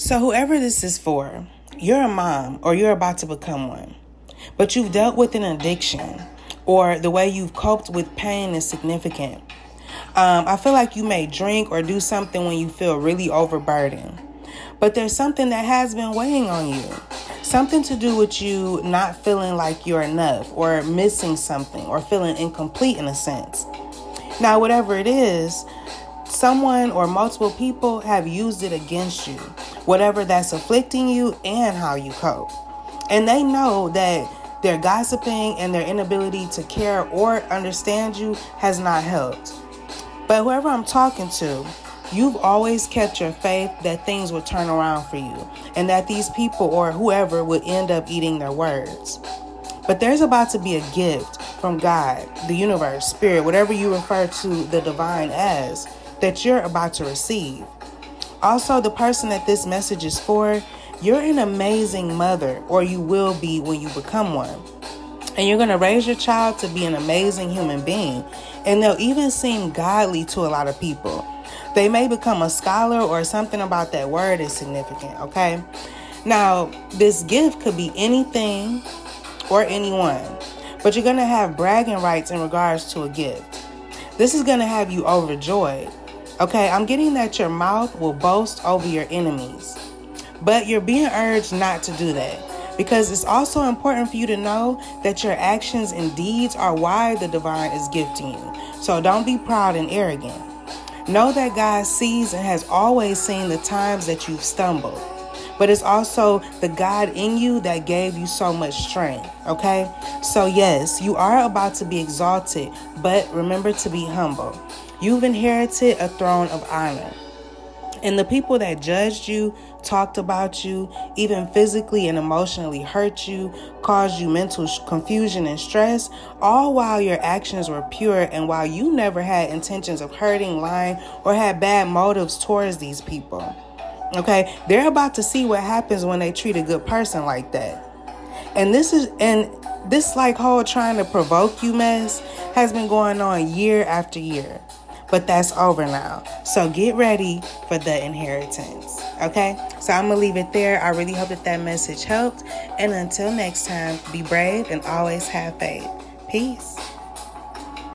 So, whoever this is for, you're a mom or you're about to become one, but you've dealt with an addiction or the way you've coped with pain is significant. Um, I feel like you may drink or do something when you feel really overburdened, but there's something that has been weighing on you. Something to do with you not feeling like you're enough or missing something or feeling incomplete in a sense. Now, whatever it is, someone or multiple people have used it against you, whatever that's afflicting you and how you cope. And they know that their gossiping and their inability to care or understand you has not helped. But whoever I'm talking to, you've always kept your faith that things would turn around for you and that these people or whoever would end up eating their words. But there's about to be a gift from God, the universe, spirit, whatever you refer to the divine as, that you're about to receive. Also, the person that this message is for, you're an amazing mother, or you will be when you become one. And you're going to raise your child to be an amazing human being and they'll even seem godly to a lot of people. They may become a scholar or something about that word is significant, okay? Now, this gift could be anything or anyone, but you're going to have bragging rights in regards to a gift. This is going to have you overjoyed. Okay, I'm getting that your mouth will boast over your enemies, but you're being urged not to do that because it's also important for you to know that your actions and deeds are why the divine is gifting you. So don't be proud and arrogant. Know that God sees and has always seen the times that you've stumbled. But it's also the God in you that gave you so much strength, okay? So, yes, you are about to be exalted, but remember to be humble. You've inherited a throne of honor. And the people that judged you, talked about you, even physically and emotionally hurt you, caused you mental confusion and stress, all while your actions were pure and while you never had intentions of hurting, lying, or had bad motives towards these people. Okay, they're about to see what happens when they treat a good person like that. And this is, and this like whole trying to provoke you mess has been going on year after year but that's over now. So get ready for the inheritance. Okay? So I'm to leave it there. I really hope that that message helped. And until next time, be brave and always have faith. Peace.